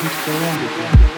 keeps going.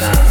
time.